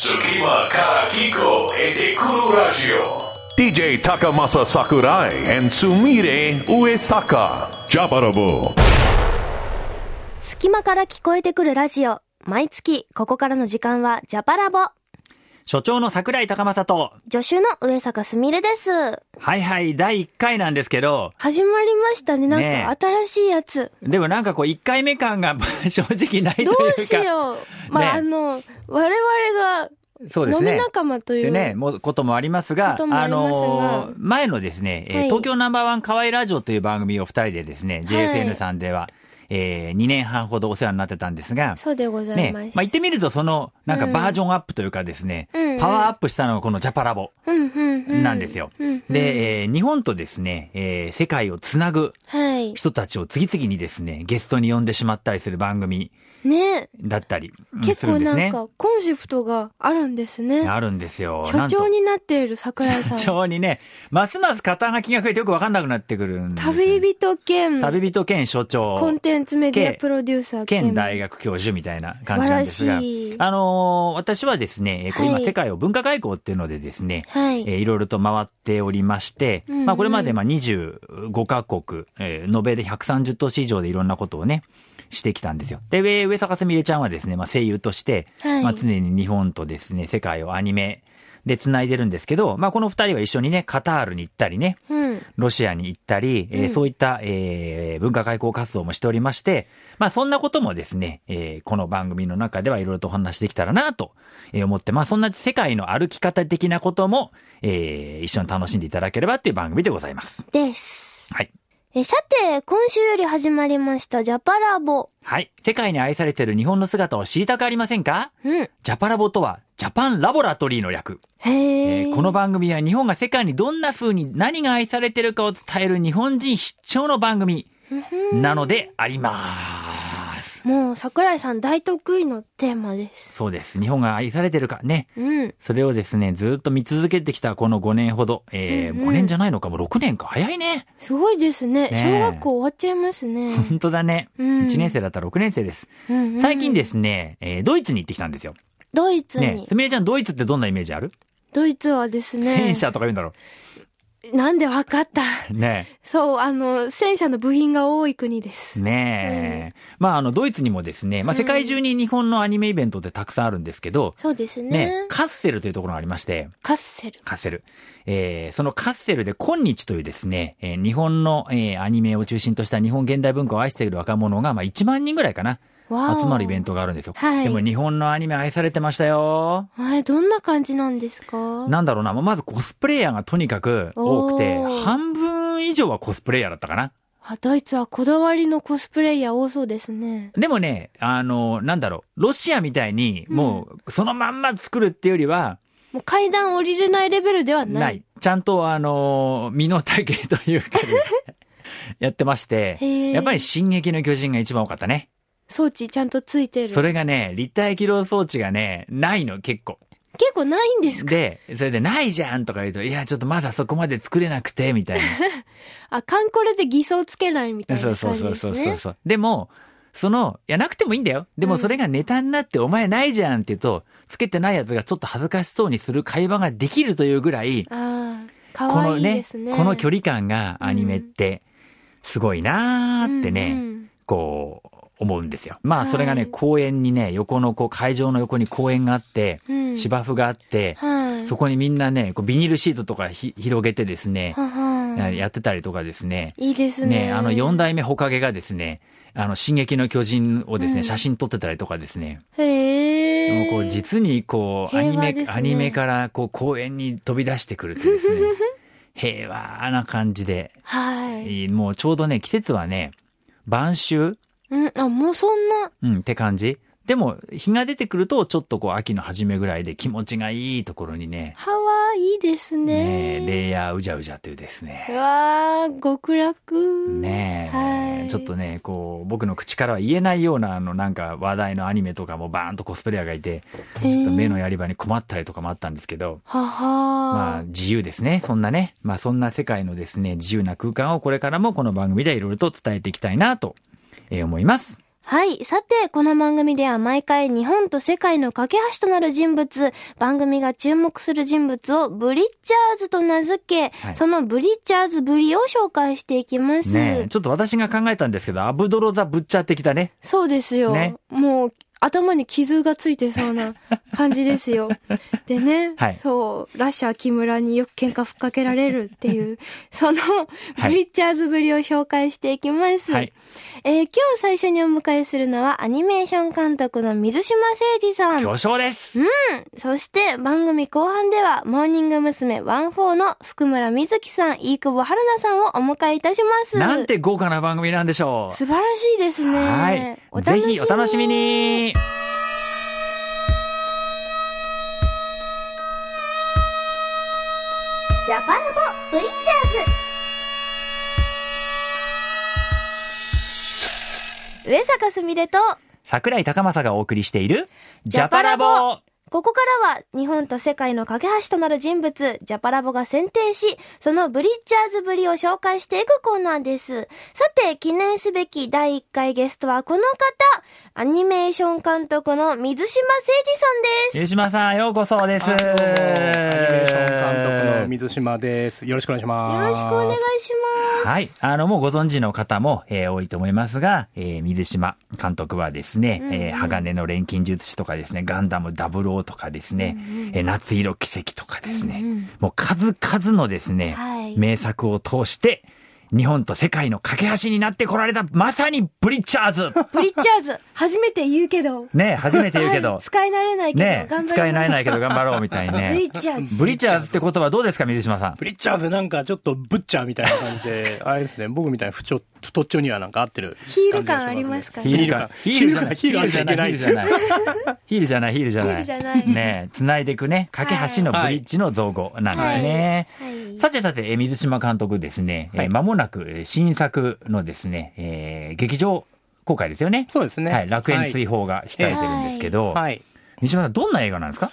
隙間から聞こえてくるラジオ DJ 高政桜井すみれ上坂ジャパラボ隙間から聞こえてくるラジオ毎月ここからの時間はジャパラボ所長の桜井高正と、助手の上坂すみれです。はいはい、第1回なんですけど、始まりましたね。なんねか、新しいやつ。でもなんかこう1回目感が 正直ないというどか。うしよう。まあ、ねあの、我々が、そうですね。飲み仲間というでね、もうこともありますが、あすがのー前のですね、えーはい東京ナンバーワン河合ラジオという番組を二人でですね、JFN さんでは、えー、2年半ほどお世話になってたんですが、そうでございね、ま。ますあ言ってみるとその、なんかバージョンアップというかですね、うんパワーアップしたのがこのジャパラボ。なんですよ。で、えー日本とですね、えー世界をつなぐはい。人たちを次々にですね、ゲストに呼んでしまったりする番組ねだったりうん結。構なんか、コンセプトがあるんですね。あるんですよ。所長になっている桜井さん。社長にね、ますます肩書きが増えてよくわかんなくなってくるんですよ旅人兼、旅人兼所長。コンテンツメディア兼プロデューサー兼兼大学教授みたいな感じなんですが、あのー私はですね、えい今世界を文化外交っていうのでですね、はいえーいろいろと回っておりまして、うんうんまあこれまでまあ25カ国、えー延べで130都市以上でいろんなことをね、してきたんですよ。で、上上坂すみれちゃんはですね、まあ声優として、はいまあ常に日本とですね、世界をアニメで繋いでるんですけど、まあこの二人は一緒にね、カタールに行ったりね、うん。ロシアに行ったり、えーうんそういった、えー文化外交活動もしておりまして、まあそんなこともですね、えーこの番組の中ではいろいろとお話できたらなとえー思って、まあそんな世界の歩き方的なことも、えー一緒に楽しんでいただければっていう番組でございます。です。はい。え、さて、今週より始まりました、ジャパラボ。はい。世界に愛されている日本の姿を知りたくありませんか？うん。ジャパラボとは、ジャパンラボラトリーの略。へえ。えーこの番組は日本が世界にどんな風に何が愛されてるかを伝える日本人必聴の番組なのであります。もう、桜井さん大得意のテーマです。そうです。日本が愛されてるかね。うん。それをですね、ずっと見続けてきたこの5年ほど。えーうんうん5年じゃないのか、もう6年か。早いね。すごいですね。ねえ小学校終わっちゃいますね。本当だね。うん1年生だったら6年生です。うんうん最近ですね、えードイツに行ってきたんですよ。ドイツに。ねすみれちゃん、ドイツってどんなイメージある、ドイツはですね。戦車とか言うんだろなんでわかった？う。ねそう、あの、戦車の部品が多い国です。ねえ。まあ、あの、ドイツにもですね、まあ、世界中に日本のアニメイベントってたくさんあるんですけど、そうですね。ね、カッセルというところがありまして、カッセル。カッセル。えーそのカッセルで今日というですね、えー日本の、えーアニメを中心とした日本現代文化を愛している若者が、まあ、1万人ぐらいかな、集まるイベントがあるんですよ。はいでも日本のアニメ愛されてましたよ。はい、どんな感じなんですか？なんだろうな、まずコスプレイヤーがとにかく多くて半分以上はコスプレイヤーだったかな。あドイツはこだわりのコスプレイヤー多そうですね。でもね、あの、なんだろう、ロシアみたいに、もう、そのまんま作るっていうよりは、もう階段降りれないレベルではない。ない。ちゃんと、あの、身の丈というかね、やってましてやっぱり進撃の巨人が一番多かったね。装置ちゃんとついてる。それがね、立体起動装置がね、ないの、結構。結構ないんですか？で、それでないじゃんとか言うと、いや、ちょっとまだそこまで作れなくて、みたい あ、カンコレで偽装つけないみたな。いなそうそう感じですね。そうそうそう。でも、その、いや、なくてもいいんだよ。でもそれがネタになって、お前ないじゃんって言うと、つけてないやつがちょっと恥ずかしそうにする会話ができるというぐらい、ああ、かこのわいいでねすね。この距離感がアニメって、すごいなーってね、うんうんこう、思うんですよ。まあ、はいそれがね、公園にね、横のこう、会場の横に公園があって、うん芝生があって、はい。そこにみんなね、こうビニールシートとかひ広げてですね、ははやってたりとかですね、いいですね。ね、あの、四代目ほかげがですね、あの、進撃の巨人をですね、うん写真撮ってたりとかですね、へえ。もうこう、実にこう、アニメ、アニメからこう、公園に飛び出してくるっていうですね、平和な感じで、はい。もうちょうどね、季節はね、晩秋うん、あ、もうそんな？うん、って感じ。でも、日が出てくると、ちょっとこう、秋の初めぐらいで気持ちがいいところにね、ハワイいいですねね。レイヤーうじゃうじゃというですね。うわー、極楽。ねえ、はいちょっとね、こう、僕の口からは言えないような、あの、なんか話題のアニメとかもバーンとコスプレイヤーがいて、ちょっと目のやり場に困ったりとかもあったんですけど、ははまあ、自由ですね。そんなね。まあ、そんな世界のですね、自由な空間をこれからもこの番組でいろいろと伝えていきたいなと、えー思います。はい。さて、この番組では毎回日本と世界の架け橋となる人物、番組が注目する人物をブリッチャーズと名付け、はいそのブリッチャーズぶりを紹介していきます。ねえちょっと私が考えたんですけど、アブドロザ・ブッチャー的だね。そうですよ。ねもう、頭に傷がついてそうな感じですよ。でね、はいそう、ラッシャー木村によく喧嘩ふっかけられるっていう、その、ブリッチャーズぶりを紹介していきます。はいえー今日最初にお迎えするのは、アニメーション監督の水島誠二さん。巨匠です。そして、番組後半では、モーニング娘。14の福村瑞希さん、飯久保春菜さんをお迎えいたします。なんて豪華な番組なんでしょう。素晴らしいですね。はい。お楽しみぜひお楽しみに。ジャパラボブリッチャーズ。上坂すみれと、桜井高政がお送りしている、ジャパラボここからは日本と世界の架け橋となる人物、ジャパラボが選定し、そのブリッチャーズぶりを紹介していくコーナーです。さて、記念すべき第1回ゲストはこの方、アニメーション監督の水島誠二さんです。湯島さん、ようこそです。はいどうもアニメーション監督の水島です。よろしくお願いします。よろしくお願いします。はい。あの、もうご存知の方も、えー多いと思いますが、えー水島監督はですね、えー鋼の錬金術師とかですね、ガンダム00とかですね、えー夏色奇跡とかですね、もう数々のですね、はい。名作を通して、日本と世界の架け橋になってこられた、まさにブリッチャーズブリッチャーズ、初めて言うけど。ね、初めて言うけどはい、使い慣れないけど、ね頑張ります使えないないけど頑張ろうみたいにね。ブリッチャーズ。ブリッチャーズって言葉どうですか、水島さん？ブリッチャーズなんかちょっとブッチャーみたいな感じで、あれですね、僕みたいな太太っちょにはなんか合ってるヒール感ありますか？ヒール感。ヒールじゃない。ヒールあっちゃいけない。ヒールじゃない。ヒールじゃない、ヒールじゃない。ヒールじゃないねえ、繋いでいくね、架け橋のブリッジの造語なんですね。はいはいさてさて、えー水島監督ですね、えー間もなくえー新作のですね、えー劇場公開ですよね。そうですね。はい、楽園追放が控えてるんですけど、はい。水島さん、どんな映画なんですか？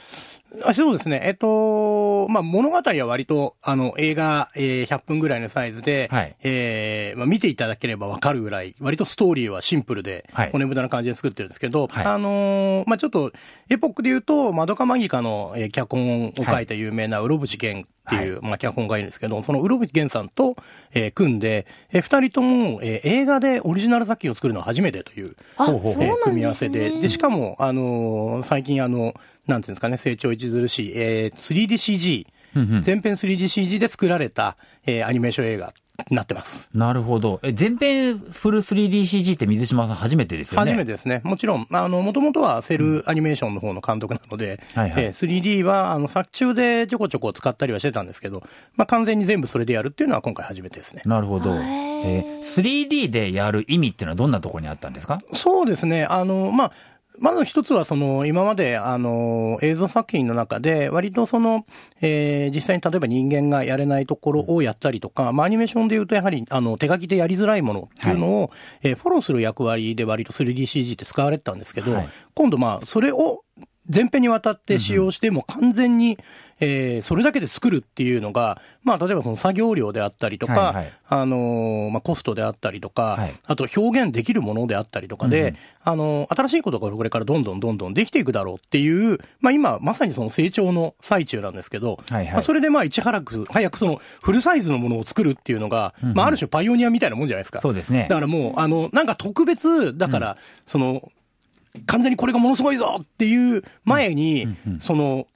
あそうですね。えっと、まあ、物語は割と、あの、映画、えー100分ぐらいのサイズで、はい。えーまあ、見ていただければわかるぐらい、割とストーリーはシンプルで、はい。骨太な感じで作ってるんですけど、はい。あのーまあ、ちょっと、エポックで言うと、マドカマギカの、えー脚本を書いた有名なうろぶし源っていう、まあ、脚本がいるんですけど、そのうろぶし源さんと、えー組んで、えー二人とも、えー映画でオリジナル作品を作るのは初めてという、あ。えー組み合わせで。で、しかも、あのー最近あの、なんていうんですかね、成長著しい、えー 3DCG、全編 3DCG で作られた、えーアニメーション映画になってます。なるほど。え、全編フル 3DCG って水島さん初めてですよね？初めてですね。もちろん、あの、もともとはセルアニメーションの方の監督なので、はいはいえー 3D は、あの、作中でちょこちょこ使ったりはしてたんですけど、まあ、完全に全部それでやるっていうのは今回初めてですね。なるほど。えー 3D でやる意味っていうのはどんなところにあったんですか？そうですね。あの、まあ、まず一つは、その、今まで、あの、映像作品の中で、割とその、えー実際に例えば人間がやれないところをやったりとか、まあ、アニメーションで言うと、やはり、あの、手書きでやりづらいものっていうのを、えーフォローする役割で割と 3DCG って使われてたんですけど、はい。今度、まあ、それを、全編にわたって使用して、もう完全に、えーそれだけで作るっていうのが、まあ、例えばその作業量であったりとか、はいはい。あのーまあ、コストであったりとか、はい。あと表現できるものであったりとかで、あの、新しいことがこれからどんどんどんどんできていくだろうっていう、まあ今、まさにその成長の最中なんですけど、はいはい。まあそれでまあ、いち早く、早くそのフルサイズのものを作るっていうのが、まあある種パイオニアみたいなもんじゃないですか。そうですね。だからもう、あの、なんか特別、だから、その、完全にこれがものすごいぞっていう前に、その、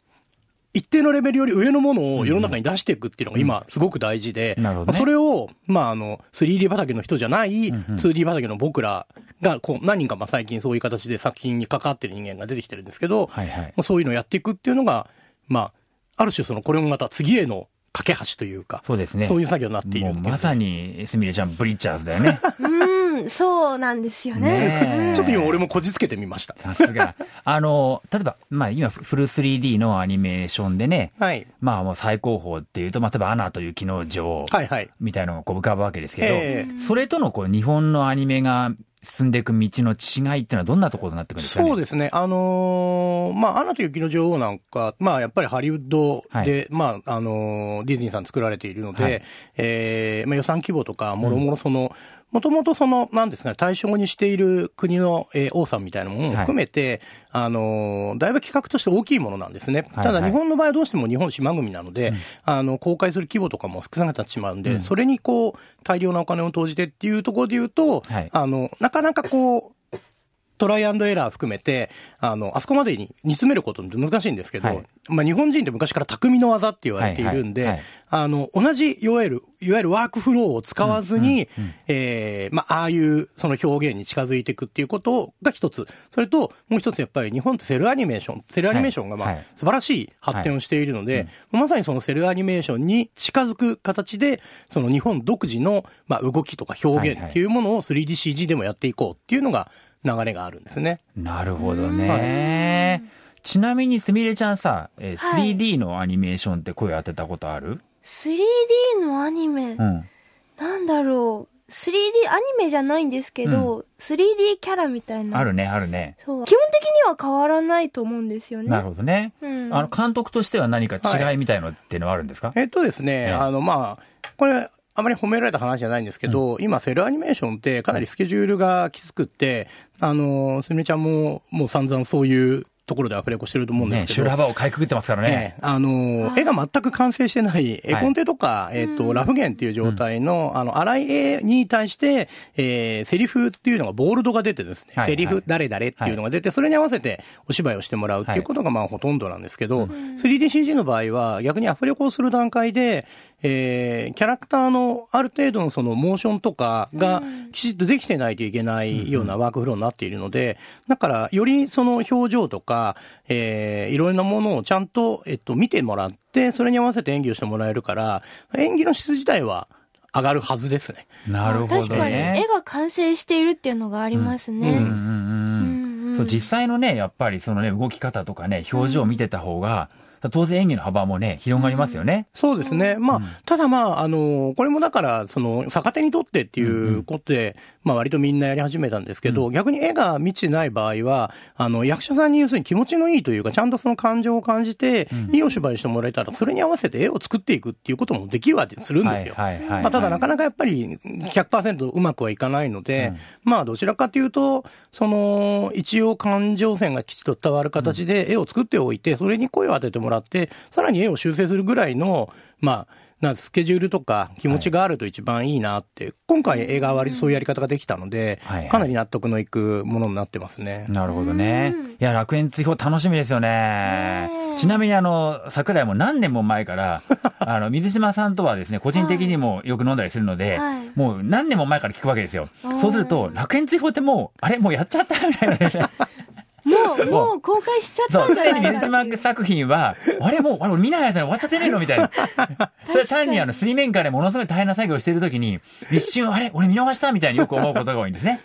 一定のレベルより上のものを世の中に出していくっていうのが今すごく大事で、まあそれを、まああの、3D 畑の人じゃない、2D 畑の僕らが、こう、何人かまあ最近そういう形で作品に関わってる人間が出てきてるんですけど、はいはい。まあそういうのをやっていくっていうのが、まあ、ある種その、これもまた次への架け橋というか、そうですね。そういう作業になっているっていうもうまさに、すみれちゃん、ブリッチャーズだよね。うん、そうなんですよね。ちょっと今俺もこじつけてみました。さすが。あの、例えば、まあ今、フル 3D のアニメーションでね、はい。まあもう最高峰っていうと、まあ例えばアナと雪の女王はいはい。みたいなのがこう浮かぶわけですけど、えそれとのこう日本のアニメが進んでいく道の違いっていうのはどんなところになってくるんですかね？そうですね。あのーまあ、アナと雪の女王なんか、まあ、やっぱりハリウッドで、はいまあ、あのーディズニーさん作られているので、はいえーまあ、予算規模とか、もろもろその、もともとその、なんですかね、対象にしている国の、えー王さんみたいなものも含めて、あのーだいぶ企画として大きいものなんですね。はい。ただ日本の場合はどうしても日本島国なので、あの、公開する規模とかも少なくなってしまうんで、それにこう、大量なお金を投じてっていうところで言うと、はい。あの、なかなかこう、トライアンドエラー含めて、あの、あそこまでに煮詰めることって難しいんですけど、はい。まあ日本人って昔から匠の技って言われているんで、はいはいはい。あの、同じ、いわゆる、いわゆるワークフローを使わずに、えーまあ、ああいうその表現に近づいていくっていうことが一つ。それと、もう一つやっぱり日本ってセルアニメーション、セルアニメーションがまあ、はい。はい。素晴らしい発展をしているので、まさにそのセルアニメーションに近づく形で、その日本独自の、まあ、動きとか表現っていうものを 3DCG でもやっていこうっていうのが流れがあるんですね。なるほどね。ちなみにすみれちゃんさ、えーはい 3D のアニメーションって声当てたことある？3D のアニメ、うん。なんだろう。3D アニメじゃないんですけど、3D キャラみたいな。あるね、あるね。そう。基本的には変わらないと思うんですよね。なるほどね。うんあの、監督としては何か違いみたいのっていうのはあるんですか、えっとですね、ええあの、まあ、これ、あまり褒められた話じゃないんですけど、今、セルアニメーションってかなりスケジュールがきつくって、あの、すみれちゃんも、もう散々そういうところでアフレコしてると思うんでね、すけど。修羅場をかいくぐってますからね。ええあの、絵が全く完成してない、絵コンテとか、えっ、と、ラフゲンっていう状態の、あの、荒い絵に対して、えー、セリフっていうのが、ボールドが出てですね、はいセリフ誰々っていうのが出て、それに合わせてお芝居をしてもらうっていうことが、まあ、ほとんどなんですけど、3DCG の場合は、逆にアフレコをする段階で、えー、キャラクターのある程度のそのモーションとかがきちっとできてないといけないようなワークフローになっているので、だから、よりその表情とか、えー、いろいろなものをちゃんと、えっと、見てもらって、それに合わせて演技をしてもらえるから、演技の質自体は上がるはずですね。なるほどね。確かに、絵が完成しているっていうのがありますね。うんうんうんうんうんそう実際のね、やっぱりそのね、動き方とかね、表情を見てた方が、当然演技の幅もね、広がりますよね。そうですね。まあ、ただまあ、あの、これもだから、その、逆手にとってっていうことで、まあ割とみんなやり始めたんですけど、逆に絵が満ちてない場合は、あの、役者さんに要するに気持ちのいいというか、ちゃんとその感情を感じて、いいお芝居してもらえたら、それに合わせて絵を作っていくっていうこともできるわけするんですよ。はいはいはいはいまあ、ただなかなかやっぱり100%うまくはいかないので、まあどちらかというと、その、一応感情線がきちっと伝わる形で絵を作っておいて、それに声を当ててもらって、さらに絵を修正するぐらいの、まあ、なんスケジュールとか気持ちがあると一番いいなって、今回映画は割とそういうやり方ができたので、はいはいかなり納得のいくものになってますね。なるほどね。いや、楽園追放楽しみですよねちなみにあの、桜井も何年も前から、あの、水島さんとはですね、個人的にもよく飲んだりするので、はいもう何年も前から聞くわけですよ。そうすると、楽園追放ってもう、あれもうやっちゃったみたいなね。もう、もう公開しちゃったんじゃ常ないかっていうに水島作品は、あれもう、あれ俺見ない間に終わっちゃってねえのみたいな。それは単にあの、水面下でものすごい大変な作業をしているときに、一瞬、あれ？俺見逃したみたいによく思うことが多いんですね。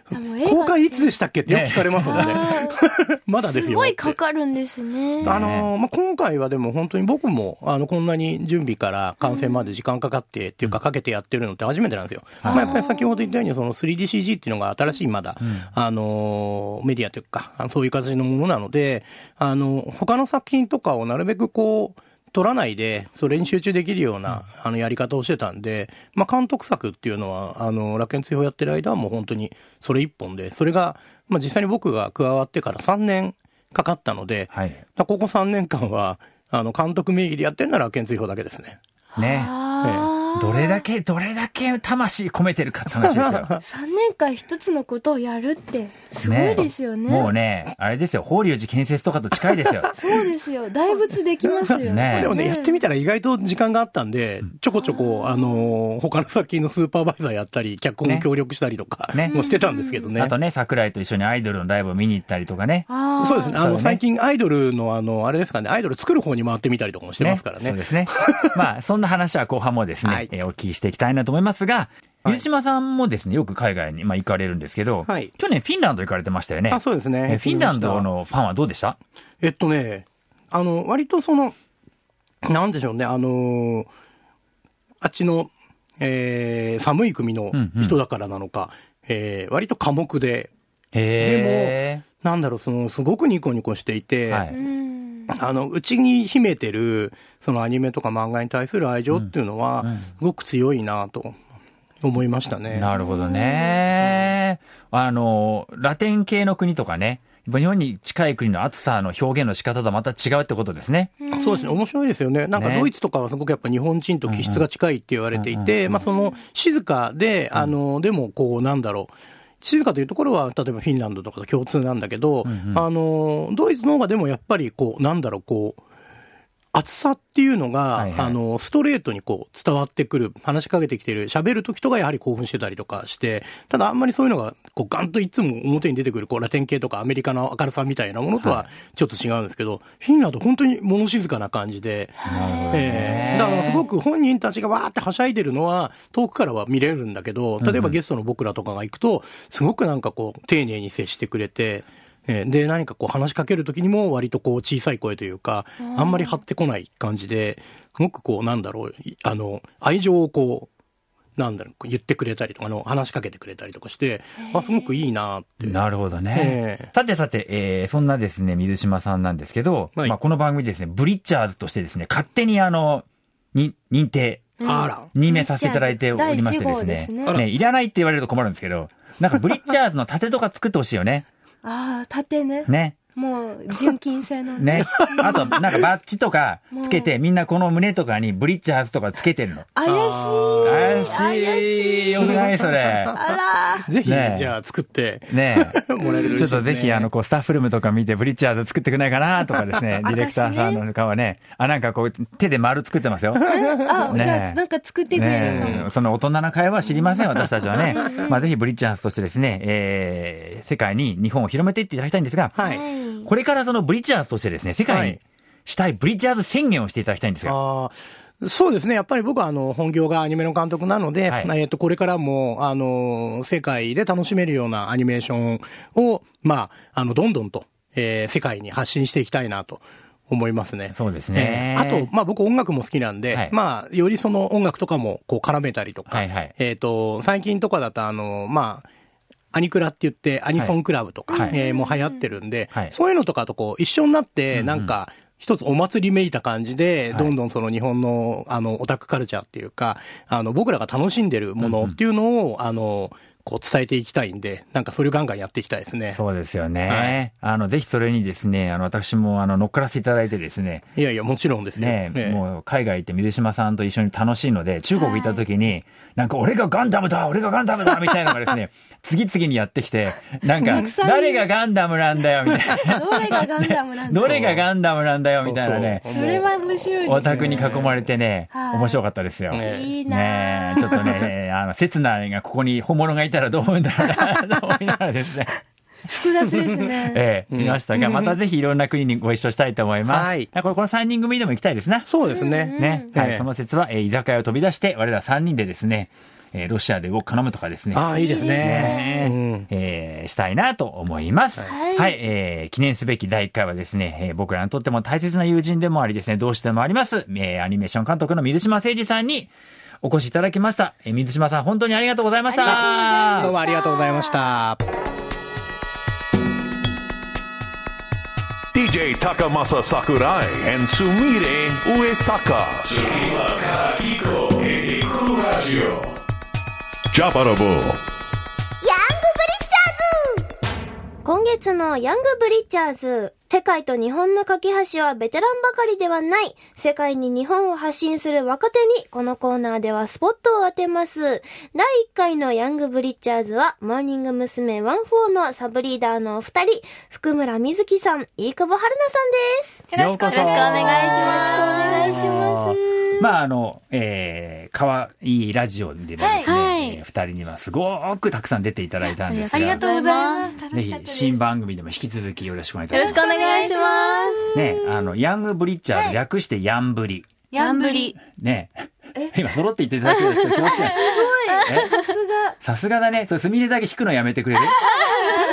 公開いつでしたっけってよく聞かれますもんね。あ まだですよ。すごいかかるんですね。あのーまあ、今回はでも本当に僕も、あの、こんなに準備から完成まで時間かかってっていうかかけてやってるのって初めてなんですよ。まあ、やっぱり先ほど言ったようにその 3DCG っていうのが新しいまだ、あのーメディアというか、そういう形のものなので、あの、他の作品とかをなるべくこう、取らないで、それに集中できるような、あの、やり方をしてたんで、まあ、監督作っていうのは、あの、楽園追放やってる間はもう本当にそれ一本で、それが、まあ、実際に僕が加わってから3年かかったので、はい。ここ3年間は、あの、監督名義でやってるなら県追放だけですね。ね。あーどれだけ、どれだけ魂込めてるかって話ですよ。3年間一つのことをやるって、すごいですよね。もうね、あれですよ、法隆寺建設とかと近いですよ。そうですよ。大仏できますよ。ねでもね、ねやってみたら意外と時間があったんで、ちょこちょこ、あのー他の作品のスーパーバイザーやったり、脚本ね協力したりとか、ね もしてたんですけどね。あとね、桜井と一緒にアイドルのライブを見に行ったりとかね。そうですね。あの、最近アイドルの、あの、あれですかね、アイドル作る方に回ってみたりとかもしてますからね。そうですね。まあ、そんな話は後半もですね、はい。えーお聞きしていきたいなと思いますが、はい。水島さんもですね、よく海外に、まあ、行かれるんですけど、はい。去年フィンランド行かれてましたよね。あそうですね。えーフィンランドのファンはどうでした？えっとね、あの、割とその、なんでしょうね、あのーあっちの、えー寒い国のうんうん。人だからなのか、えー割と寡黙で、へなんだろう、その、すごくニコニコしていて、はい。うん。あの、うちに秘めてる、そのアニメとか漫画に対する愛情っていうのは、すごく強いなと。思いましたね。なるほどね。あの、ラテン系の国とかね、日本に近い国の暑さの表現の仕方とはまた違うってことですね。そうですね、面白いですよね。なんかねドイツとかはすごくやっぱ日本人と気質が近いって言われていて、まあその静かで、あの、でもこうなんだろう。静かというところは、例えばフィンランドとかと共通なんだけど、あの、ドイツの方がでもやっぱりこう、なんだろう、こう、熱さっていうのが、はいはい。あの、ストレートにこう伝わってくる、話しかけてきてる、喋る時とかやはり興奮してたりとかして、ただあんまりそういうのが、こうガンといつも表に出てくる、こうラテン系とかアメリカの明るさみたいなものとはちょっと違うんですけど、フィンランド本当に物静かな感じで、ええ。だからすごく本人たちがわーってはしゃいでるのは遠くからは見れるんだけど、例えばゲストの僕らとかが行くと、すごくなんかこう丁寧に接してくれて、えーで、何かこう話しかけるときにも割とこう小さい声というか、あんまり張ってこない感じで、すごくこうなんだろう、いあの、愛情をこう、なんだろう、言ってくれたりとか、あの、話しかけてくれたりとかして、あ、すごくいいなって。なるほどねえ。えさてさて、えーそんなですね、水島さんなんですけど、はいまあこの番組ですね、ブリッチャーズとしてですね、勝手にあの、に、認定、あら。任命させていただいておりましてですねね、いらないって言われると困るんですけど、なんかブリッチャーズの盾とか作ってほしいよね。ああ、縦ね。ね。もう、純金製の。ね。あと、なんかバッジとかつけて、みんなこの胸とかにブリッチャーズとかつけてるの。怪しい。怪し怪しい。いよくないそれ。あら。ぜひ、ねえじゃあ作って、ね もらえるちょっとぜひ、あの、こう、スタッフルームとか見て、ブリッチャーズ作ってくれないかなとかですね、ディレクターさんの顔はね、あ、なんかこう、手で丸作ってますよ。あ、ねじゃあ、なんか作ってくれるその大人な会話は知りません、私たちはね。まあ、ぜひブリッチャーズとしてですね、えー、世界に日本を広めていっていただきたいんですが、はい。これからそのブリッチャーズとしてですね、世界にはいしたいブリッチャーズ宣言をしていただきたいんですよ。あーそうですね。やっぱり僕はあの本業がアニメの監督なので、はいえっとこれからもあの世界で楽しめるようなアニメーションをまああのどんどんと、えー世界に発信していきたいなと。思いますね。そうですねえーあと、まあ僕音楽も好きなんで、はいまあよりその音楽とかもこう絡めたりとか、はいはいえっ、と、最近とかだとあの、まあ、アニクラって言って、アニソンクラブとか、はい。えーもう流行ってるんで、はい。そういうのとかとこう一緒になって、なんか、一つお祭りめいた感じで、はい。どんどんその日本の、あの、オタクカルチャーっていうか、あの、僕らが楽しんでるものっていうのを、あの、こう伝えていきたいんで、なんかそれをガンガンやっていきたいですね。そうですよね。はい。あの、ぜひそれにですね、あの、私もあの、乗っからせていただいてですね、いやいや、もちろんですよ。ねええもう海外行って水島さんと一緒に楽しいので、中国行った時に、なんか俺がガンダムだ俺がガンダムだみたいなのがですね、次々にやってきて、なんか誰がガンダムなんだよみたいな。どれがガンダムなんだどれがガンダムなんだよみたいなね。それは面白いですね。オタクに囲まれてね、はい面白かったですよ。ねいいなねえ、ちょっとね、あの、刹那がここに本物がいたらどう思うんだろうな、と思いながらですね。複雑ですね。ええ、見ましたが、またぜひいろんな国にご一緒したいと思います。はいこれ、この3人組でも行きたいですな。そうですね。ね。はい。ええその説は、えー居酒屋を飛び出して、我ら3人でですね、えーロシアで動く頼むとかですね。ああ、いいですね。ねうんえーしたいなと思います。はい、えー記念すべき第1回はですね、えー僕らにとっても大切な友人でもありですね、どうしてもあります、えーアニメーション監督の水島誠二さんにお越しいただきました。えー水島さん、本当にありがとうございました。どうもありがとうございました。DJ Takamasa Sakurai and Sumire Uesaka. Kiko et Kuru Radio. Jabarabo. 今月のヤングブリッジャーズ。世界と日本の架け橋はベテランばかりではない。世界に日本を発信する若手に、このコーナーではスポットを当てます。第1回のヤングブリッチャーズは、モーニング娘。14のサブリーダーのお二人、福村瑞希さん、飯久保春菜さんです。よろしくお願いします。よろしくお願いします。まあ、あの、えー、かわいいラジオでですね、はいえー二人にはすごくたくさん出ていただいたんですが、ありがとうございます。楽ぜひ。新番組でも引き続きよろしくお願いいたよろします。しくお願いします。ね、あの、ヤングブリッチャーズ、略してヤンブリ。ヤンブリ。ね。今揃って言っていただけると気持ちいい。さすが。さすがだね。それ、すみれだけ引くのやめてくれる？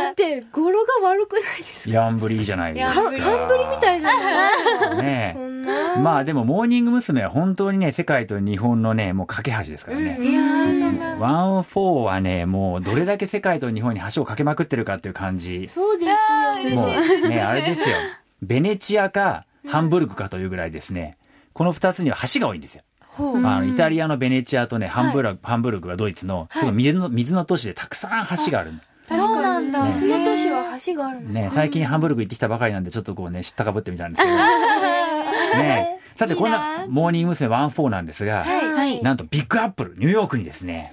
だって、語呂が悪くないですヤンブリじゃないですか。ヤンブリか。カンブリみたいじゃないねそんな。まあでも、モーニング娘。は本当にね、世界と日本のね、もう架け橋ですからね。いやー、そんな。ワンフォーはね、もうどれだけ世界と日本に橋を架けまくってるかっていう感じ。そうですよ。もうね、あれですよ。ベネチアかハンブルクかというぐらいですね。この二つには橋が多いんですよ。あの、イタリアのベネチアとね、ハンブルグ、ハンブルグがドイツの、すごい水の、水の都市でたくさん橋があるの。そうなんだ。ねその都市は橋があるの。ね、最近ハンブルグ行ってきたばかりなんで、ちょっとこうね、知ったかぶってみたんですけど。ねさて、こんな、モーニング娘。ワンフォーなんですが、はい。なんとビッグアップル、ニューヨークにですね、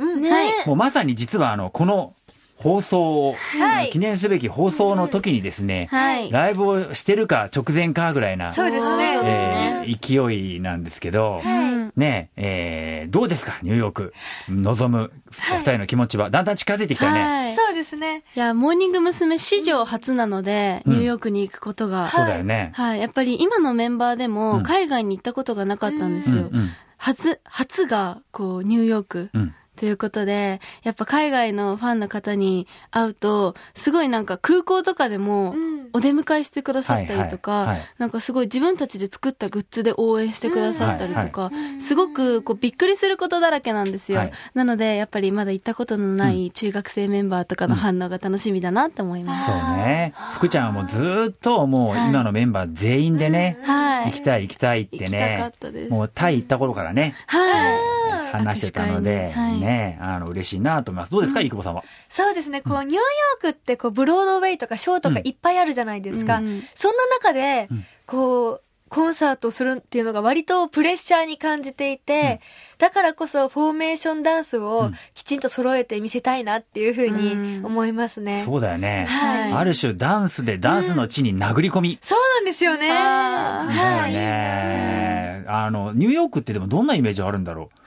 もうまさに実はあの、この放送を、はい記念すべき放送の時にですね、はい。ライブをしてるか直前かぐらいな、そうですね。そうですねえー勢いなんですけど、うんねえーどうですか、ニューヨーク、望むお二人の気持ちは、だんだん近づいてきたよね。はい。そうですね。いや、モーニング娘。史上初なので、うんニューヨークに行くことが。そうだよね。はい。やっぱり今のメンバーでうんも、海外に行ったことがなかったんですよ。うんうん初、初が、こう、ニューヨーク。うんということで、やっぱ海外のファンの方に会うと、すごいなんか空港とかでもん、お出迎えしてくださったりとはいはいかはい、なんかすごい自分たちで作ったグッズで応援してくださったりとか、すごくこうびっくりすることだらけなんですよ。はいなので、やっぱりまだ行ったことのない中学生メンバーとかの反応が楽しみだなって思います。そうね。福ちゃんはもうずーっともう今のメンバー全員でね、はい。行きたい行きたいって行きたかねったです。もうタイ行った頃からね、はい。話してたので、はいね、あの、嬉しいなと思います。どうですか、生久保さんは？そうですね、こう、ニューヨークって、こう、ブロードウェイとかショーとかいっぱいあるじゃないですか。うんそんな中でん、こう、コンサートするっていうのが割とプレッシャーに感じていて、だからこそフォーメーションダンスをきちんと揃えて見せたいなっていうふうに思いますね。そうだよね。はいある種ダンスでダンスの地に殴り込み。そうなんですよね。あーだよね。あの、ニューヨークってでもどんなイメージあるんだろう？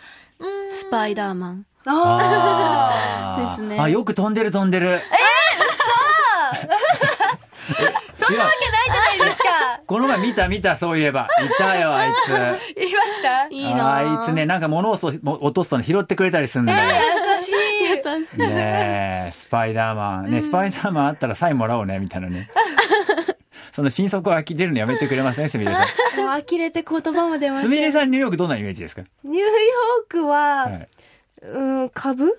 スパイダーマン。あーですねあ、よく飛んでる飛んでる。え？そんなわけないじゃないですか。この前見た見た、そういえば。いたよ、あいつ。言いました？いいなあいつね、なんか物をそ落とすとね拾ってくれたりするんだよ。優しい。優しい。ねえ、スパイダーマン。ね、スパイダーマンあったらサインもらおうね、みたいなね。その新速を呆れるのやめてくれません？すみれさん。もう呆れて言葉も出ますすみれさんニューヨークどんなイメージですか？ニューヨークは、はいうん、株？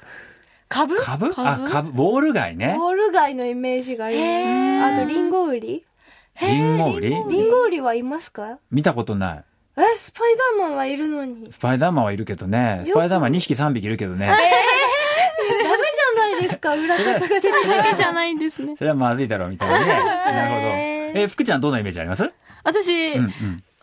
株？株？株？あ、株、ボール街ね。ボール街のイメージがあります。あと、リンゴ売り？リンゴ売り？リンゴ売りはいますか？見たことない。え、スパイダーマンはいるのに。スパイダーマンはいるけどね。スパイダーマン2匹3匹いるけどね。ダメじゃないですか、裏方が出てる。だけじゃないんですね。それはまずいだろう、みたいなね。なるほど。え、福ちゃんどんなイメージあります？私、うん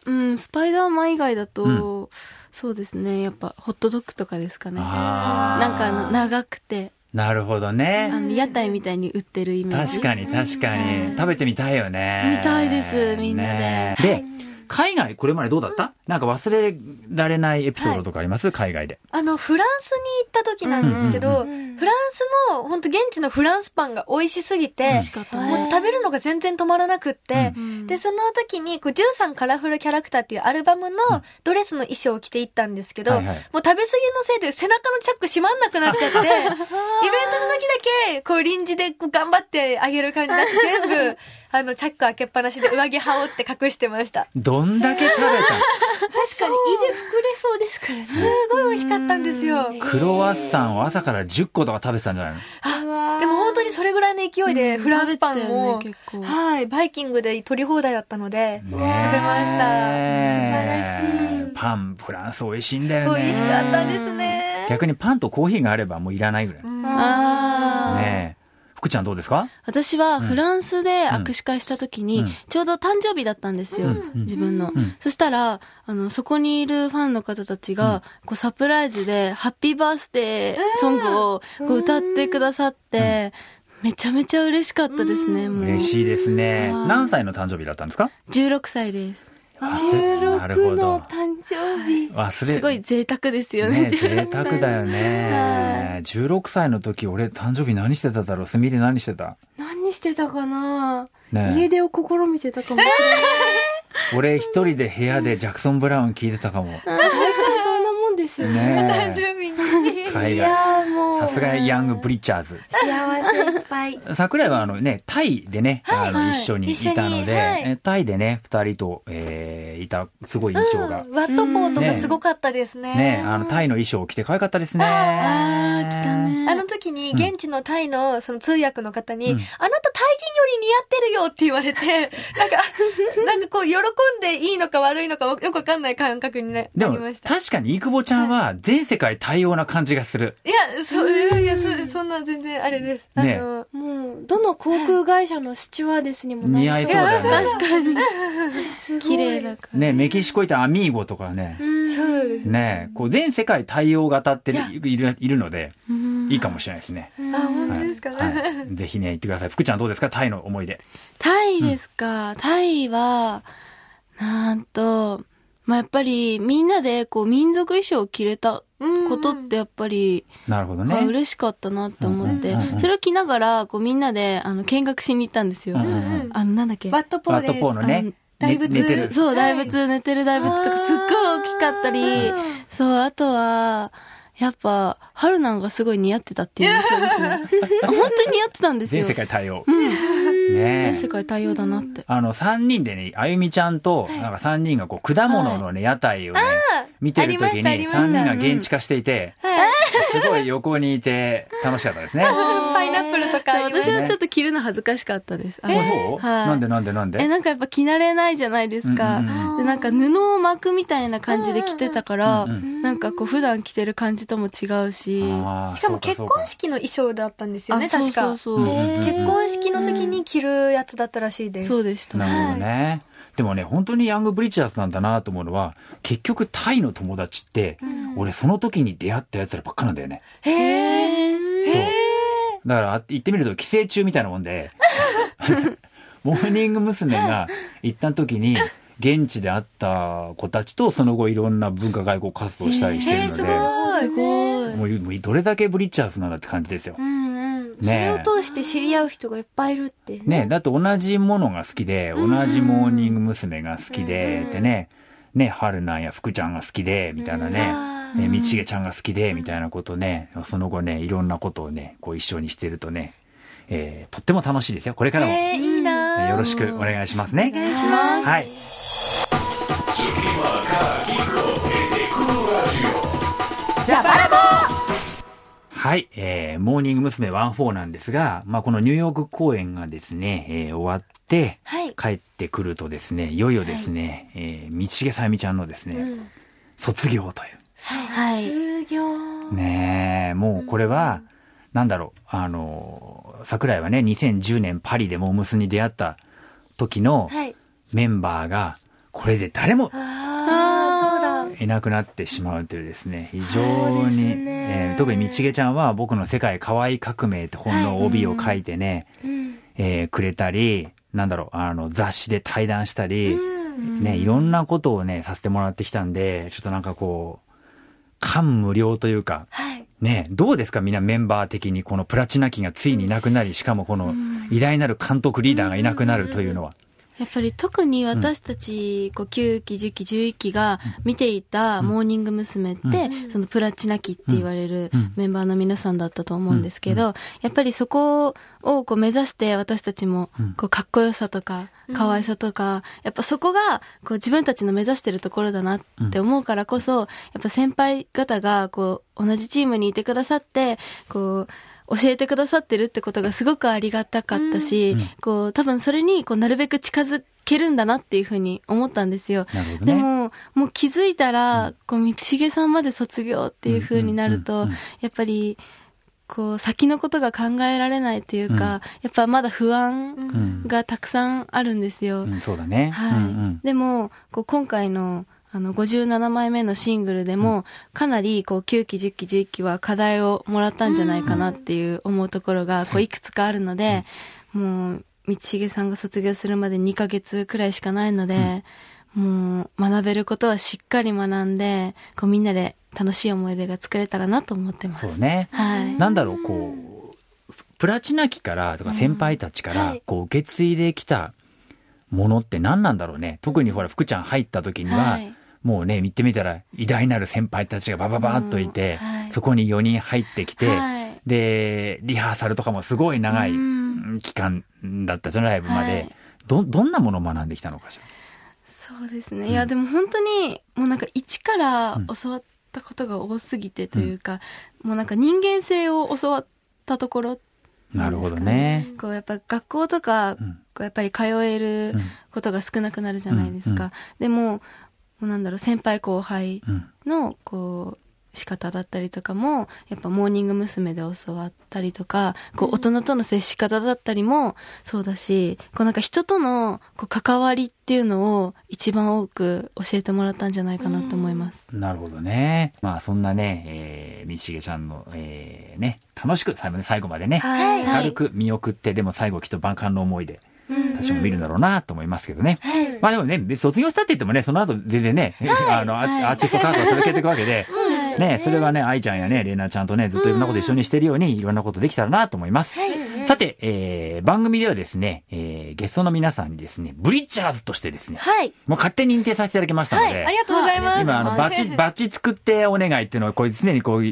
うん。うん、スパイダーマン以外だと、うんそうですね、やっぱホットドッグとかですかね。なんかあの、長くて、なるほどあね。の、屋台みたいに売ってるイメージ。確かに確かに。食べてみたいよね。見たいですみんなでねで、海外これまでどうだった？なんか忘れられないエピソードとかあります？海外で。あの、フランスに行った時なんですけど、うんうんうんフランスの、本当現地のフランスパンが美味しすぎて、もう食べるのが全然止まらなくって、うんで、その時に、こう、13カラフルキャラクターっていうアルバムのドレスの衣装を着て行ったんですけど、はいはい。もう食べ過ぎのせいで背中のチャック閉まんなくなっちゃって、イベントの時だけ、こう、臨時でこう頑張ってあげる感じになって、全部、あの、チャック開けっぱなしで上着羽織って隠してました。どんだけ食べた？確かに胃で膨れそうですからね。すごい美味しかったんですよ。クロワッサンを朝から10個とか食べてたんじゃないのでも本当にそれぐらいの勢いでフランスパンを、よねはい、バイキングで取り放題だったので、食べました。素晴らしいパン、フランス美味しいんだよね。美味しかったですね。逆にパンとコーヒーがあればもういらないぐらい。あーねえ。福ちゃんどうですか？私はフランスで握手会した時に、うん。ちょうど誕生日だったんですよ、うん。自分の、ん。そしたら、あの、そこにいるファンの方たちが、こうサプライズで、ハッピーバースデーソングをこう歌ってくださって、めちゃめちゃ嬉しかったですね、もう。嬉しいですね。はい。何歳の誕生日だったんですか？16歳です。なる16ほどの誕生日。忘れすごい贅沢ですよね。ね贅沢だよね。16歳の時俺誕生日何してただろう？すみれ何してた？何してたかな、ねえ家出を試みてたかもしれない。俺一人で部屋でジャクソン・ブラウン聞いてたかも。そんなもんですよね。ね 誕生日に。海外。さすがヤングブリッチャーズ。幸せいっぱい。桜井はあのね、タイでね、あの、一緒にいたので、はいえタイでね、二人と、えーいた、すごい印象が。うんワットポーとかすごかったですね。ね、あの、タイの衣装を着て可愛かったですね。あー、来たね。あの時に、現地のタイの、その通訳の方に、うんあなたタイ人より似合ってるよって言われて、なんか、なんかこう、喜んでいいのか悪いのかよくわかんない感覚になりま、した。確かに、イクボちゃんは全世界対応な感じがする。いや、そう、いやいや、そそんな全然あれです。あねの、もう、どの航空会社のスチュワーデスにも似合いそうだよね。確かに。すごい。綺麗だから。ね、メキシコ行ったアミーゴとかね。そうです。ね、こう全世界対応型っているいるので、いいかもしれないですね。あ、本当ですか？ぜひね、行ってください。福ちゃんどうですか？タイの思い出。タイですか？タイは、なんと、まあ、やっぱりみんなでこう民族衣装を着れたことってやっぱり、なるほどね。あ嬉しかったなって思って、それを着ながらこうみんなであの見学しに行ったんですよ。あのなんだっけ？ワットポーです。ワットポーのね、大仏ね寝てる。そう、はい大仏、寝てる大仏とかすっごい大きかったり、そう、あとは、やっぱ、春なんがすごい似合ってたっていう印象ですね。あ 本当に似合ってたんですよ。全世界対応。うん。ね全世界対応だなって。あの、三人でね、あゆみちゃんと、なんか三人がこう、果物のね、屋台をね、見てるときありまに、したありました三人が現地化していて、すごい横にいて、楽しかったですね。あ、パイナップルとか私はちょっと着るの恥ずかしかったです。あのそう？はいなんでなんでなんで？え、なんかやっぱ着慣れないじゃないですか。で、なんか布を巻くみたいな感じで着てたから、なんかこう普段着てる感じとも違うし。しかもそうそう結婚式の衣装だったんですよね、あそう確か。そうそう。うんうん結婚式の時に着るやつだったらしいです。そうでした。なるほどね。でもね、本当にヤングブリッジャーズなんだなと思うのは、結局タイの友達って、俺その時に出会った奴らばっかなんだよね。へえ。へーそう。だから、あ言ってみると寄生虫みたいなもんで、モーニング娘。が行った時に、現地で会った子たちとその後いろんな文化外交活動をしたりしてるので、へーすごい。すごい。もうどれだけブリッジャーズなんだって感じですよ。うんうん。そねれを通して知り合う人がいっぱいいるってね。ねだって同じものが好きで、同じモーニング娘。が好きで、でね、ね、春なんや福ちゃんが好きで、みたいなね、ね、道重ちゃんが好きで、みたいなことね、その後ね、いろんなことをね、こう一緒にしてるとね、えーとっても楽しいですよ。これからも、えー、いいなよろしくお願いしますね。お願いします。はい。はい、えー、モーニング娘。14なんですが、まあ、このニューヨーク公演がですね、えー終わって、はい。帰ってくるとですね、いよいよですね、えー、道重さゆみちゃんのですね、卒業という。はい。卒業。ねえ、もうこれは、なんだろう、あの、桜井はね、2010年パリでモームスに出会った時のはい。メンバーが、これで誰もああ、そうだ。いなくなってしまうというですね、非常に、ねえー特に道重ちゃんは僕の世界可愛い革命って本の帯を書いてね、うん。えーくれたり、なんだろう、あの、雑誌で対談したり、ね、いろんなことをね、させてもらってきたんで、ちょっとなんかこう、感無量というか、はい。ね、どうですか？みんなメンバー的にこのプラチナ期がついにいなくなり、しかもこの偉大なる監督リーダーがいなくなるというのは。やっぱり特に私たち、こう9期、10期、11期が見ていたモーニング娘。って、そのプラチナ期って言われるうん。メンバーの皆さんだったと思うんですけど、やっぱりそこをこう目指して私たちもうん、こうかっこよさとか、可愛さとか、やっぱそこが、こう自分たちの目指してるところだなって思うからこそ、やっぱ先輩方が、こう、同じチームにいてくださって、こう、教えてくださってるってことがすごくありがたかったし、うんこう、多分それに、こう、なるべく近づけるんだなっていうふうに思ったんですよ。ね。でも、もう気づいたら、こう、道重さんまで卒業っていうふうになるとうんうんうんうん、やっぱり、こう、先のことが考えられないというか、やっぱまだ不安うんがたくさんあるんですよ。うんそうだね。はい。うんうんでも、こう今回の、あの、57枚目のシングルでも、かなり、こう、9期、10期、11期は課題をもらったんじゃないかなっていう思うところが、こう、いくつかあるので、もう、道重さんが卒業するまで2ヶ月くらいしかないので、もう、学べることはしっかり学んで、こう、みんなで楽しい思い出が作れたらなと思ってます。そうね。はい。なんだろう、こう、プラチナ期からとか先輩たちから、こう、受け継いできたものって何なんだろうね。特にほら、福ちゃん入った時には、はいもうね、見てみたら、偉大なる先輩たちがバババーっといて、うんはいそこに4人入ってきて、はいで、リハーサルとかもすごい長いうん期間だったじゃん、ライブまで。はいど、どんなものを学んできたのかしら？そうですね。いや、でも本当に、もうなんか一から教わったことが多すぎてというか、もうなんか人間性を教わったところなるほどね。こうやっぱ学校とか、うんこうやっぱり通えるうんことが少なくなるじゃないですか。うんでも、もうなんだろう、先輩後輩うん。の、こう、仕方だったりとかも、やっぱモーニング娘。で教わったりとか、こう、大人との接し方だったりもそうだし、こうなんか人とのこう関わりっていうのを一番多く教えてもらったんじゃないかなと思います。なるほどね。まあそんなね、えー、みちげちゃんの、えー、ね、楽しく最後ね最後までね、はい。軽く見送って、でも最後きっと万感の思いで、私も見るんだろうなと思いますけどね。まあでもね、卒業したって言ってもね、その後全然ね、あの、アはいアーティスト活動を続けていくわけで、そうですよね、それはね、愛ちゃんやね、レイナちゃんとね、ずっといろんなこと一緒にしてるように、いろんなことできたらなと思います。さて、えー、番組ではですね、えー、ゲストの皆さんにですね、ブリッチャーズとしてですね、はい。もう勝手に認定させていただきましたので、ありがとうございます。今、あの、バッチ、バッチ作ってお願いっていうのを、こう、常にこう、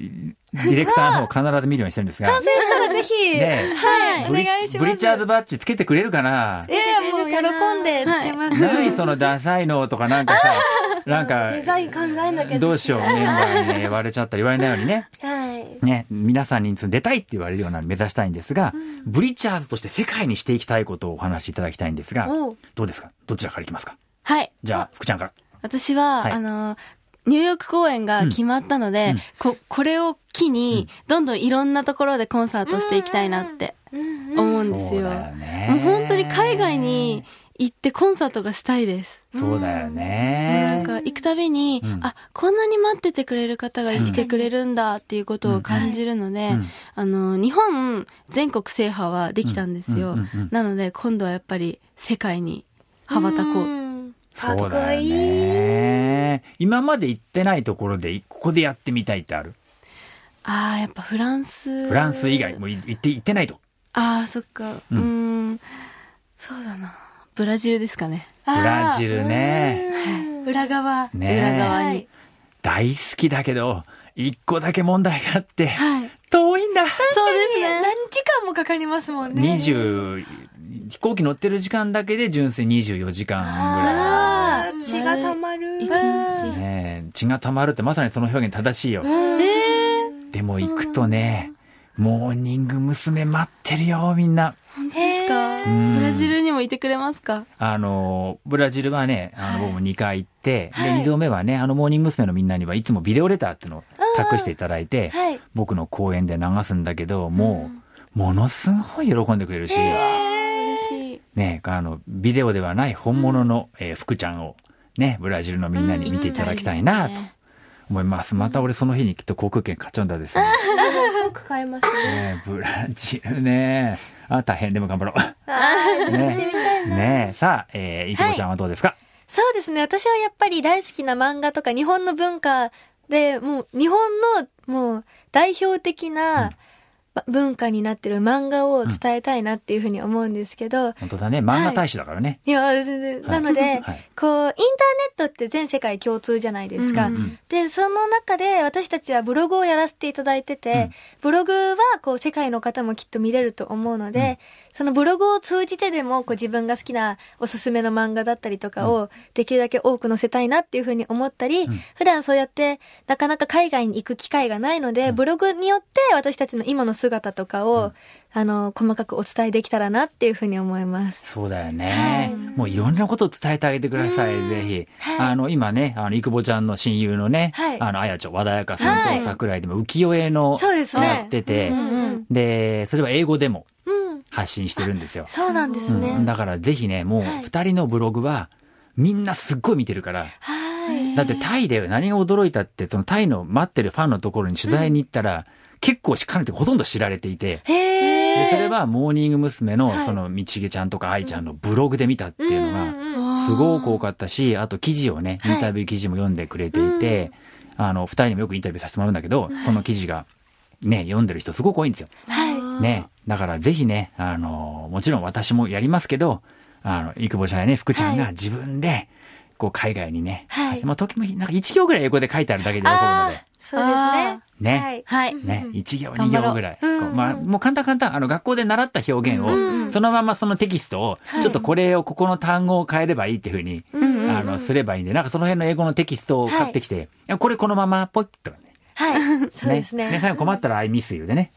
ディレクターの方必ず見るようにしてるんですが、完成したらぜひ、ねはい、おブリ願いします。ブリッチャーズバッジつけてくれるかな？ええもう喜んでつけます。何そのダサいのとかなんかさ、なんか、デザイン考えなきゃどうしよう、メンバーにね言われちゃったり言われないようにね、はい。ね、皆さんに出たいって言われるようなの目指したいんですが、ブリッチャーズとして世界にしていきたいことをお話しいただきたいんですが、どうですか？どちらからいきますか？はい。じゃあ、福ちゃんから。私は、はい。あの、ニューヨーク公演が決まったので、うんこ、これを機に、どんどんいろんなところでコンサートしていきたいなって思うんですよ。もう本当に海外に行ってコンサートがしたいです。そうだよもうね。なんか行くたびに、うんあ、こんなに待っててくれる方がいてくれるんだっていうことを感じるので、うんあの、日本全国制覇はできたんですよ。なので今度はやっぱり世界に羽ばたこう。うんかっこそうだよいい。ね。今まで行ってないところで、ここでやってみたいってある？ああ、やっぱフランス。フランス以外、もう行って、行ってないと。ああ、そっか。うん。そうだな。ブラジルですかね。ブラジルね。裏側。ね裏側に。大好きだけど、一個だけ問題があって、はい。遠いんだ。そうです何ね。時間もかかりますもんね。20、飛行機乗ってる時間だけで純粋24時間ぐらあー血が溜まる。一い。日。ねえ血が溜まるってまさにその表現正しいよ。えでも行くとね、モーニング娘。待ってるよ、みんな。本当ですか？うんブラジルにもいてくれますか？あの、ブラジルはね、あの、僕も2回行って、で、2度目はね、あの、モーニング娘。のみんなにはいつもビデオレターっていうのを託していただいて、はい。僕の公演で流すんだけど、もう、ものすごい喜んでくれるし、嬉しい。ね、あの、ビデオではない本物の、えー福ちゃんを、ね、ブラジルのみんなに見ていただきたいなと思います。また俺その日にきっと航空券買っちゃうんだですね。即買いますね。ねブラジルね。あ、大変。でも頑張ろう。ね。ねさあ、えー、いくぼちゃんはどうですか、そうですね。私はやっぱり大好きな漫画とか日本の文化で、もう日本のもう代表的なば文化になってる漫画を伝えたいなっていうふうに思うんですけど、本当だね。漫画大使だからね。いや、全然。はいなので、はいこう、インターネットって全世界共通じゃないですか。うんうんで、その中で私たちはブログをやらせていただいてて、うん。ブログはこう世界の方もきっと見れると思うので、そのブログを通じてでもこう自分が好きなおすすめの漫画だったりとかをできるだけ多く載せたいなっていうふうに思ったり、ん。普段そうやってなかなか海外に行く機会がないので、ブログによって私たちの今の姿とかを、あの、細かくお伝えできたらなっていうふうに思います。そうだよね。もういろんなことを伝えてあげてください、ぜひ。あの、今ね、あの、いくぼちゃんの親友のね、はいあの、あやちょ、和田彩香さんはいと桜井でも浮世絵の、そうですねやってて、うんうんで、それは英語でもうん。発信してるんですよ。そうなんですね。うんだからぜひね、もうはい二人のブログは、みんなすっごい見てるから、はい。だってタイで何が驚いたって、そのタイの待ってるファンのところに取材に行ったら、結構しかねてほとんど知られていて、へでえ。それはモーニング娘。のはいそのみちげちゃんとか愛ちゃんのブログで見たっていうのが、うんすごく多かったし、あと記事をね、インタビュー記事も読んでくれていて、あの、二人にもよくインタビューさせてもらうんだけど、その記事が、ね、読んでる人すごく多いんですよ。はい。ね。だからぜひね、あの、もちろん私もやりますけど、あの、いくぼちゃんやね、福ちゃんが自分で、こう海外にね、はいまあ時もなんか1行ぐらい英語で書いてあるだけで喜ぶので、そうですね。ね。はい。はい。ね、1行2頑張ろう行ぐらい。まあ、もう簡単簡単。あの、学校で習った表現を、そのままそのテキストを、ちょっとこれを、ここの単語を変えればいいっていうふうに、あの、すればいいんで、なんかその辺の英語のテキストを買ってきて、いやこれこのままポイッと。はい。そうですね。最後困ったら I miss you でね。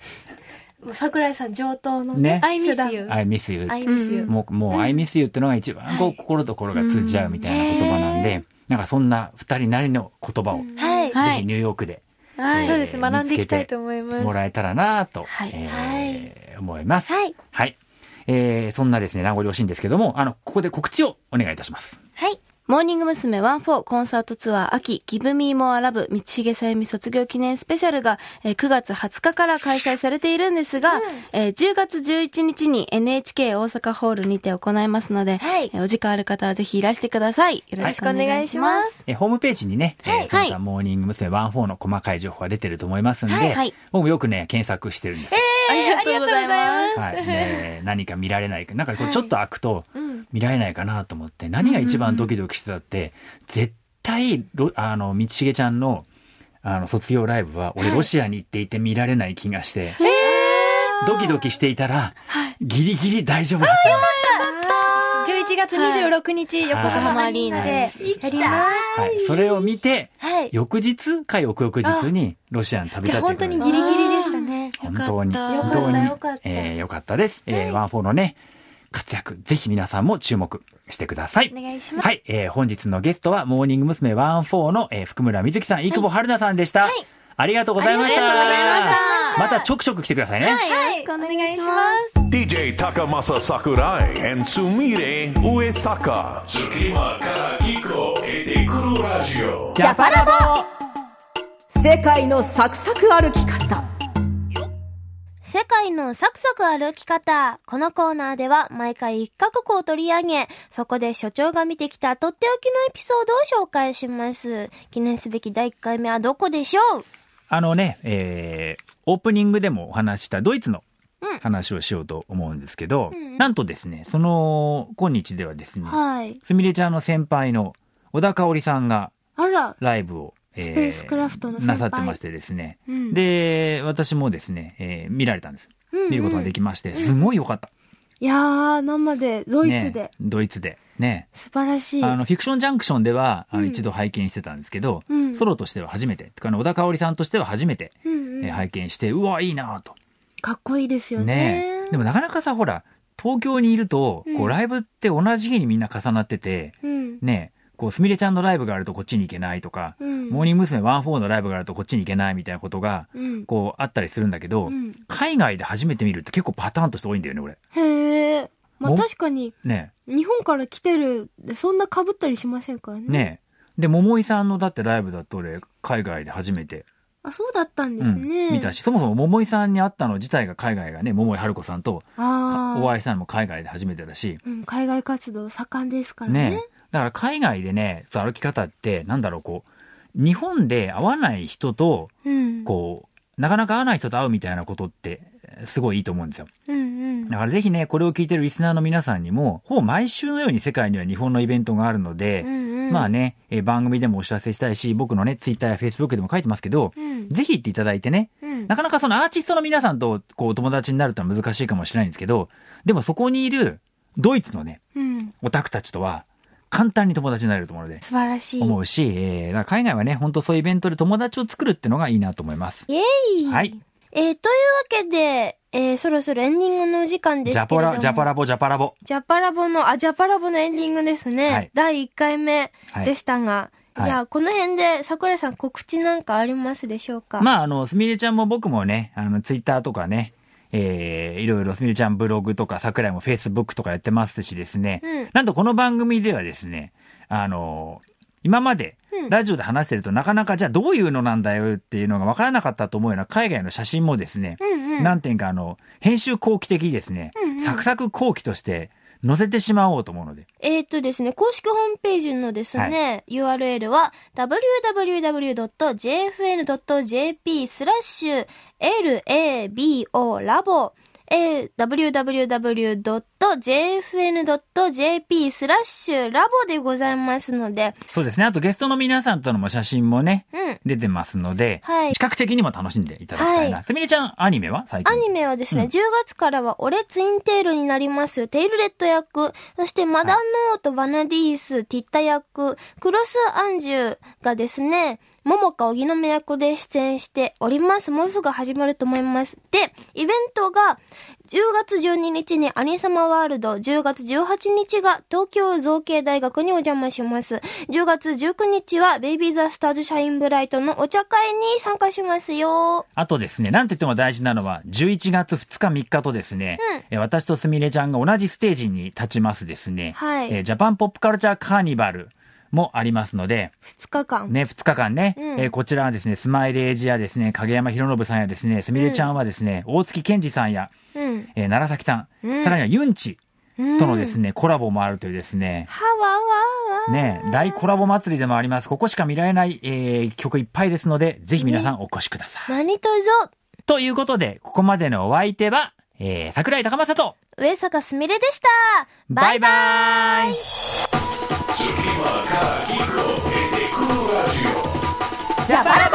もう桜井さん上等のね I miss you. I miss you。I miss you. もう、もう、I miss you ってのが一番こう、心と心が通じ合うみたいな言葉なんで、なんかそんな二人なりの言葉を、はい。はいぜひニューヨークで、はいそうです。学んでいきたいと思います。もらえたらなと、はいえー思います。はい。はい。えーそんなですね、名残惜しいんですけども、あの、ここで告知をお願いいたします。はい。モーニング娘。14コンサートツアー秋 Give Me More Love 道重さゆみ卒業記念スペシャルが、えー9月20日から開催されているんですが、えー10月11日に NHK 大阪ホールにて行いますので、はいえーお時間ある方はぜひいらしてください。よろしくお願いします。えーホームページにね、えーモーニング娘。14の細かい情報が出てると思いますんで、はいはい僕もよくね、検索してるんですよ。ありがとうございます。はい。ね 何か見られないか。なんかこうちょっと開くと、見られないかなと思って、何が一番ドキドキしてたって、絶対、ロあの、道重ちゃんの、あの、卒業ライブは、俺ロシアに行っていて見られない気がして、ドキドキしていたら、ギリギリ大丈夫だった。の11月26日、横浜アリーナでやります。はい。それを見て、はい。翌日か翌々日にロシアに旅立ってくる。にギリギリでしたね。本当に、よかった。本当によかった、えーよかったです。えー、ワンフォーのね、活躍、ぜひ皆さんも注目してください。お願いしますはい、えー本日のゲストは、モーニング娘。ワンフォーの、えー譜久村聖さん、飯窪春菜さんでした。ありがとうございました。ありがとうございましたまたちょくちょく来てくださいね。はい。お願いします。DJ Takamasa Sakurai and Sumire Uesaka. Tsukima Karahiko Edekuru Radio. ジャパラボ世界のサクサク歩き方世界のサクサク歩き方。このコーナーでは毎回一カ国を取り上げ、そこで所長が見てきたとっておきのエピソードを紹介します。記念すべき第1回目はどこでしょう？あのね、えーオープニングでもお話ししたドイツの話をしようと思うんですけど、なんとですね、その今日ではですね、はい。すみれちゃんの先輩の小田香織さんがライブを、えスペースクラフトのなさってましてですね。うんで、私もですね、えー見られたんです。うんうん見ることができまして、すごい良かった。いやー、生で、ドイツねで、ドイツで。ね。素晴らしい。あの、フィクションジャンクションでは、あのうん一度拝見してたんですけど、うんソロとしては初めて、小田香織さんとしては初めて、うんうんえー拝見して、うわ、いいなと。かっこいいですよね。ねでもなかなかさ、ほら、東京にいると、こう、ライブって同じ日にみんな重なってて、うん。ね、こう、すみれちゃんのライブがあるとこっちに行けないとか、うんモーニング娘。ワンフォーのライブがあるとこっちに行けないみたいなことが、うん。こう、あったりするんだけど、うん海外で初めて見るって結構パターンとして多いんだよね、俺。へえ。まあも確かに、ね日本から来てるで、そんな被ったりしませんからね。ねで、桃井さんのだってライブだと俺、海外で初めて、あ、そうだったんでうんすね。見たし、そもそも桃井さんに会ったの自体が海外がね、桃井春子さんとああ。お会いしたのも海外で初めてだし、うん、海外活動盛んですからね。ねだから海外でね、歩き方って、なんだろう、こう、日本で会わない人と、うん。こう、なかなか会わない人と会うみたいなことって、すごいいいと思うんですよ。うんうん。だからぜひね、これを聞いてるリスナーの皆さんにも、ほぼ毎週のように世界には日本のイベントがあるので、うんうんまあね、えー番組でもお知らせしたいし、僕のね、ツイッターやフェイスブックでも書いてますけど、うんぜひ行っていただいてね、うんなかなかそのアーティストの皆さんとこうお友達になるとのは難しいかもしれないんですけど、でもそこにいるドイツのね、うん。オタクたちとは簡単に友達になれると思うので、素晴らしい。思うし、えー海外はね、本当そういうイベントで友達を作るっていうのがいいなと思います。イェイはい。えー、というわけで、えー、そろそろエンディングのお時間ですけれども。ジャポラ、ジャパラボ、ジャパラボ。ジャパラボの、あ、ジャパラボのエンディングですね。はい第1回目でしたが。はいじゃあ、この辺で桜井さん告知なんかありますでしょうか？まあ、あの、すみれちゃんも僕もね、あの、ツイッターとかね、えー、いろいろすみれちゃんブログとか、桜井もフェイスブックとかやってますしですね、うん。なんとこの番組ではですね、あの、今までうん、ラジオで話してるとなかなかじゃあどういうのなんだよっていうのが分からなかったと思うような海外の写真もですね、うんうん。何点かあの、編集後期的にですね、うんうん。サクサク後期として載せてしまおうと思うので、えーっとですね、公式ホームページのですね、URL は www.jfn.jp スラッシュ labo ラボ、えー www. www.jfn.jp スラッシュラボでございますので、そうですね。あとゲストの皆さんとのも写真もね、うん。出てますので、はい視覚的にも楽しんでいただきたいな。はすみれちゃん、アニメは最近？アニメはですね、うん10月からは俺ツインテールになります、テイルレッド役、そしてマダンノーとバナディース、ティッタ役、クロスアンジュがですね、桃花荻野目役で出演しております。もうすぐ始まると思います。で、イベントが10月12日にアニサマワールド、10月18日が東京造形大学にお邪魔します。10月19日はベイビーザスターズシャインブライトのお茶会に参加しますよ。あとですね、なんといっても大事なのは、11月2日3日とですね、え私とすみれちゃんが同じステージに立ちますですね、はいえージャパンポップカルチャーカーニバルもありますので、2日間。ね、2日間ね、うんえーこちらはですね、スマイレージやですね、影山博信さんやですね、すみれちゃんはですね、大月健二さんや、うん。えー奈良崎さん、うんさらにはユンチうんとのですね、コラボもあるというですね、はわわわ。ね、大コラボ祭りでもあります。ここしか見られない、えー曲いっぱいですので、ぜひ皆さんお越しください。何とぞ、ということで、ここまでのお相手は、えー、桜井高政と、上坂すみれでした。バイバイじゃあ、バラバラ